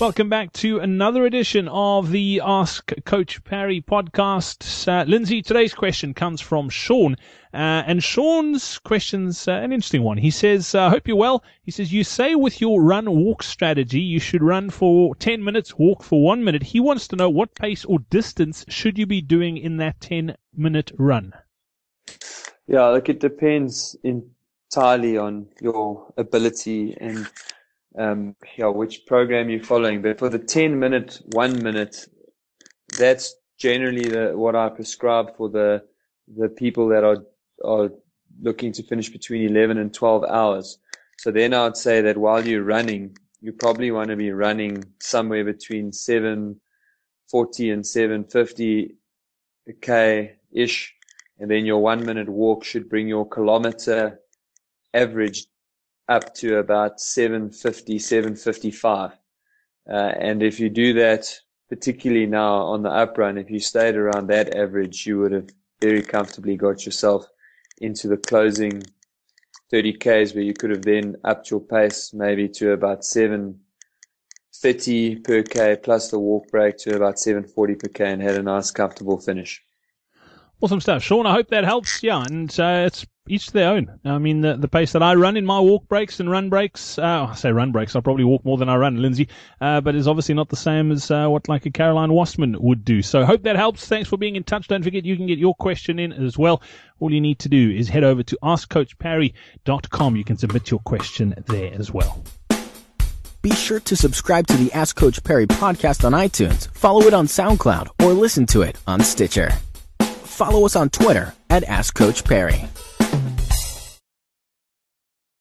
Welcome back to another edition of the Ask Coach Parry podcast. Uh, Lindsey, today's question comes from Shawn. Uh, and Shawn's question's uh, an interesting one. He says, I uh, hope you're well. He says, you say with your run walk strategy, you should run for 10 minutes, walk for one minute. He wants to know what pace or distance should you be doing in that 10 minute run? Yeah, like it depends entirely on your ability and um, yeah, which program you're following. But for the 10 minute, one minute, that's generally the, what I prescribe for the, the people that are, are looking to finish between 11 and 12 hours. So then I would say that while you're running, you probably want to be running somewhere between 740 and 750 k ish. And then your one minute walk should bring your kilometer average up to about 750, 755. Uh, and if you do that, particularly now on the up run, if you stayed around that average, you would have very comfortably got yourself into the closing 30 Ks where you could have then upped your pace maybe to about 730 per K plus the walk break to about 740 per K and had a nice comfortable finish. Awesome stuff, Shawn. I hope that helps. Yeah, and uh, it's each their own. I mean, the, the pace that I run in my walk breaks and run breaks, uh, I say run breaks, I probably walk more than I run, Lindsey, uh, but it's obviously not the same as uh, what like a Caroline Wostmann would do. So hope that helps. Thanks for being in touch. Don't forget you can get your question in as well. All you need to do is head over to askcoachparry.com. You can submit your question there as well. Be sure to subscribe to the Ask Coach Parry podcast on iTunes, follow it on SoundCloud, or listen to it on Stitcher. Follow us on Twitter at Ask Coach Parry.